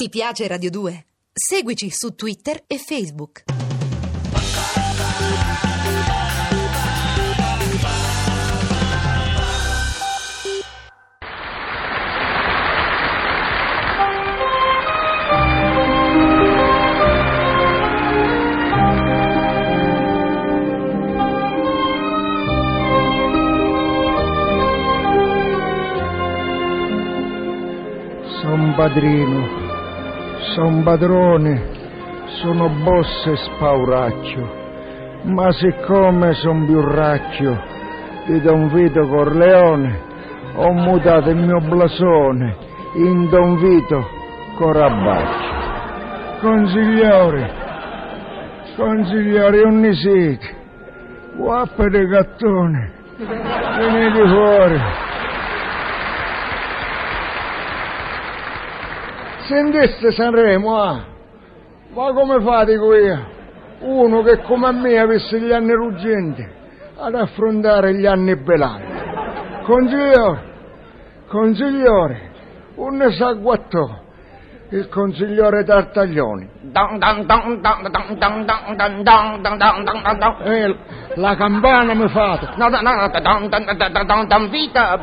Ti piace Radio 2? Seguici su Twitter e Facebook. Son padrino, son padrone, sono boss e spauraccio, ma siccome son biurraccio di Don Vito Corleone, ho mutato il mio blasone in Don Vito Corabaccio. Consigliore, consigliore, un siete, guappa di gattone, venite fuori. Sentiste Sanremo, ah? Ma come fate qui? Uno che come me avesse gli anni ruggenti ad affrontare gli anni belanti. Consigliore, consigliore, un ne sa guattò, il consigliere Tartaglioni. La campana mi fate. No, no, no, vita,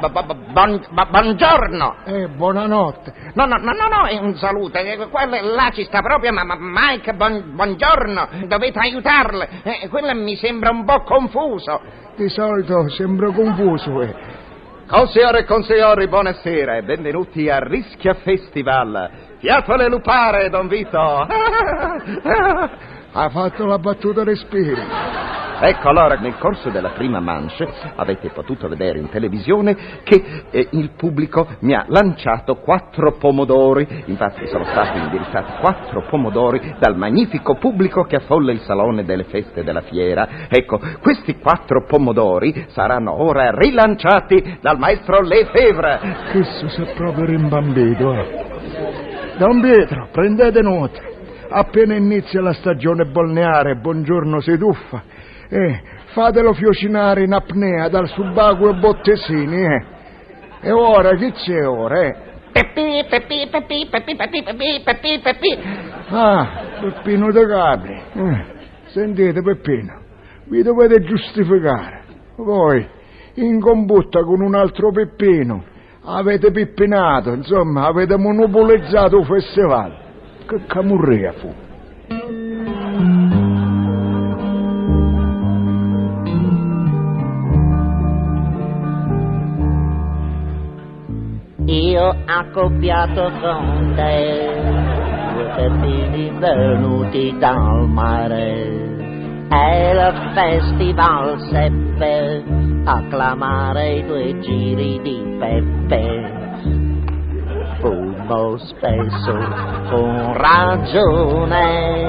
buongiorno. Eh, buonanotte. No, no, no, no, è un saluto. Quello là ci sta proprio, ma, Mike, buongiorno, dovete aiutarle. Quello mi sembra un po' confuso. Di solito sembra confuso, eh. Consigliere e consigliori, buonasera e benvenuti a Rischia Festival. Fiato lupare, Don Vito. Ha fatto la battuta respiro. Ecco allora, nel corso della prima manche avete potuto vedere in televisione che eh, il pubblico mi ha lanciato quattro pomodori. Infatti sono stati indirizzati quattro pomodori dal magnifico pubblico che affolla il salone delle feste della fiera. Ecco, questi quattro pomodori saranno ora rilanciati dal maestro Lefebvre. Questo si è proprio rimbambito, eh. Don Pietro, prendete nota. Appena inizia la stagione balneare, buongiorno si tuffa. Eh, fatelo fiocinare in apnea dal subacqueo Bottesini, eh. E ora, chi c'è ora, eh? Peppi, peppi, peppi, peppi, peppi, peppi, peppi, peppi. Ah, Peppino De Capri. Eh, sentite, Peppino, vi dovete giustificare. Voi, in combutta con un altro Peppino, avete pippinato, insomma, avete monopolizzato il festival. Che camurria fu. Io accoppiato con te, due peppini venuti dal mare, e il festival seppe acclamare i due giri di Peppe. Fummo spesso con ragione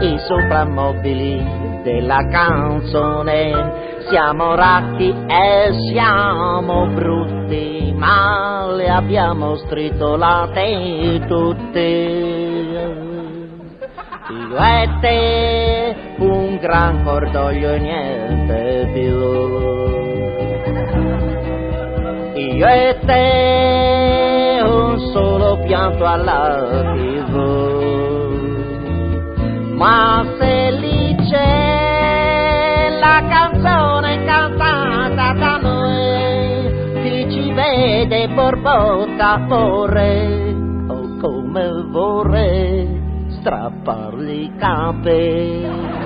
i soprammobili della canzone. Siamo ratti e siamo brutti, ma le abbiamo stritolate tutte. Io e te, un gran cordoglio e niente più. Io e te, un solo pianto alla tv. Vede borbotta vorrei, oh come vorrei strappargli i capelli.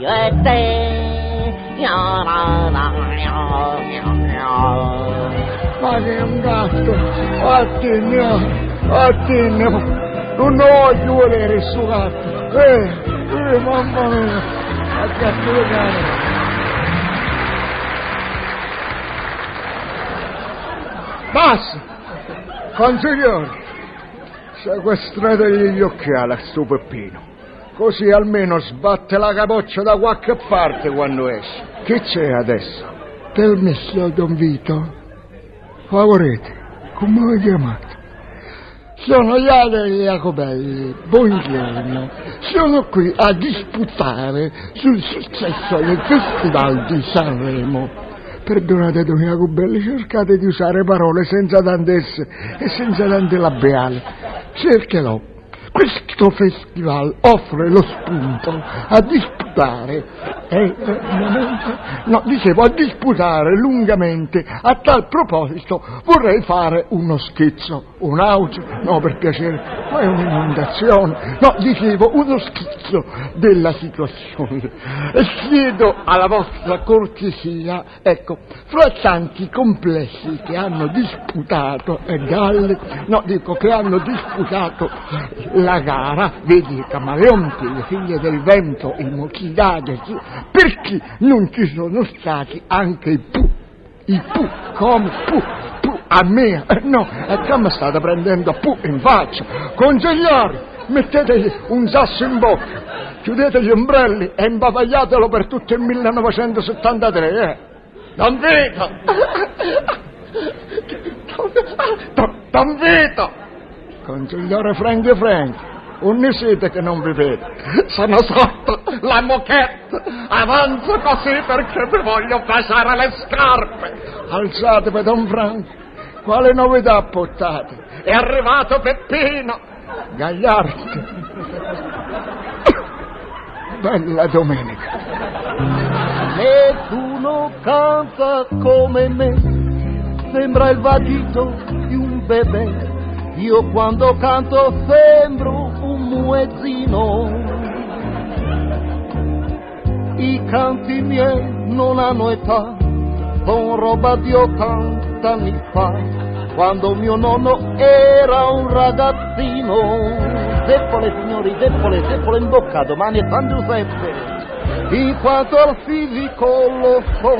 Io e te, ya, na, na, ya, ya, ya. Ma che è un gatto! Attenio! Attenio! Non lo voglio volere suo gatto! Eh! Eh, mamma mia! A di cane! Basta! Consigliore! Sequestrategli gli occhiali a sto Peppino. Così almeno sbatte la capoccia da qualche parte quando esce. Che c'è adesso? Permesso, Don Vito? Favorete, come vi chiamate? Sono Iale Jacobelli, buongiorno. Sono qui a disputare sul successo del Festival di Sanremo. Perdonate, Don Jacobelli, cercate di usare parole senza tante S e senza tante labiali. cercherò. Questo festival offre lo spunto a disputare, eh, eh, no, dicevo, a disputare lungamente. A tal proposito vorrei fare uno schizzo, un auge, no per piacere, ma è un'inondazione, no, dicevo, uno schizzo della situazione. E chiedo alla vostra cortesia, ecco, fra tanti complessi che hanno disputato, e galle, no, dico che hanno disputato la gara, vedi i camaleonti, le figlie del vento, i mochidaghi, perché non ci sono stati anche i pu, i pu, come pu, pu, a me, no, e come state prendendo pu in faccia? Consiglieri, mettetegli un sasso in bocca, chiudete gli ombrelli e imbavagliatelo per tutto il 1973, eh? Non vedo! Non vedo! Consigliere Franchi Franchi, un ne siete che non vi vedo? Sono sotto la moquette, avanzo così perché vi voglio passare le scarpe. Alzatevi, Don Franco, quale novità portate? È arrivato Peppino, Gagliardi. Bella domenica. Nessuno canta come me, sembra il vagito di un bebè. Io quando canto sembro un muezzino. I canti miei non hanno età, son roba di 80 anni fa, quando mio nonno era un ragazzino. Zeppole signori, zeppole, zeppole in bocca, domani è San Giuseppe. In quanto al fisico lo so,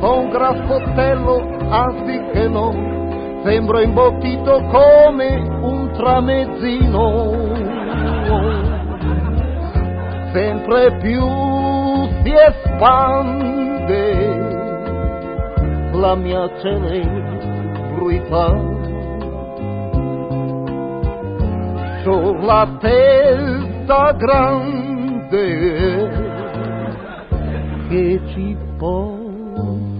son grassottello anziché no, sembro imbottito come un tramezzino. Sempre più si espande la mia celebrità. Sulla testa grande che ci posso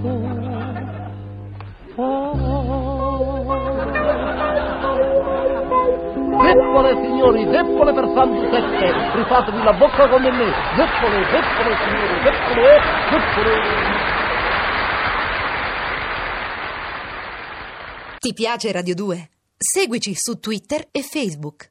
Zeppole signori, zeppole per San Giuseppe, rifatevi la bocca come me, zeppole, zeppole signori, zeppole, zeppole. Ti piace Radio 2? Seguici su Twitter e Facebook.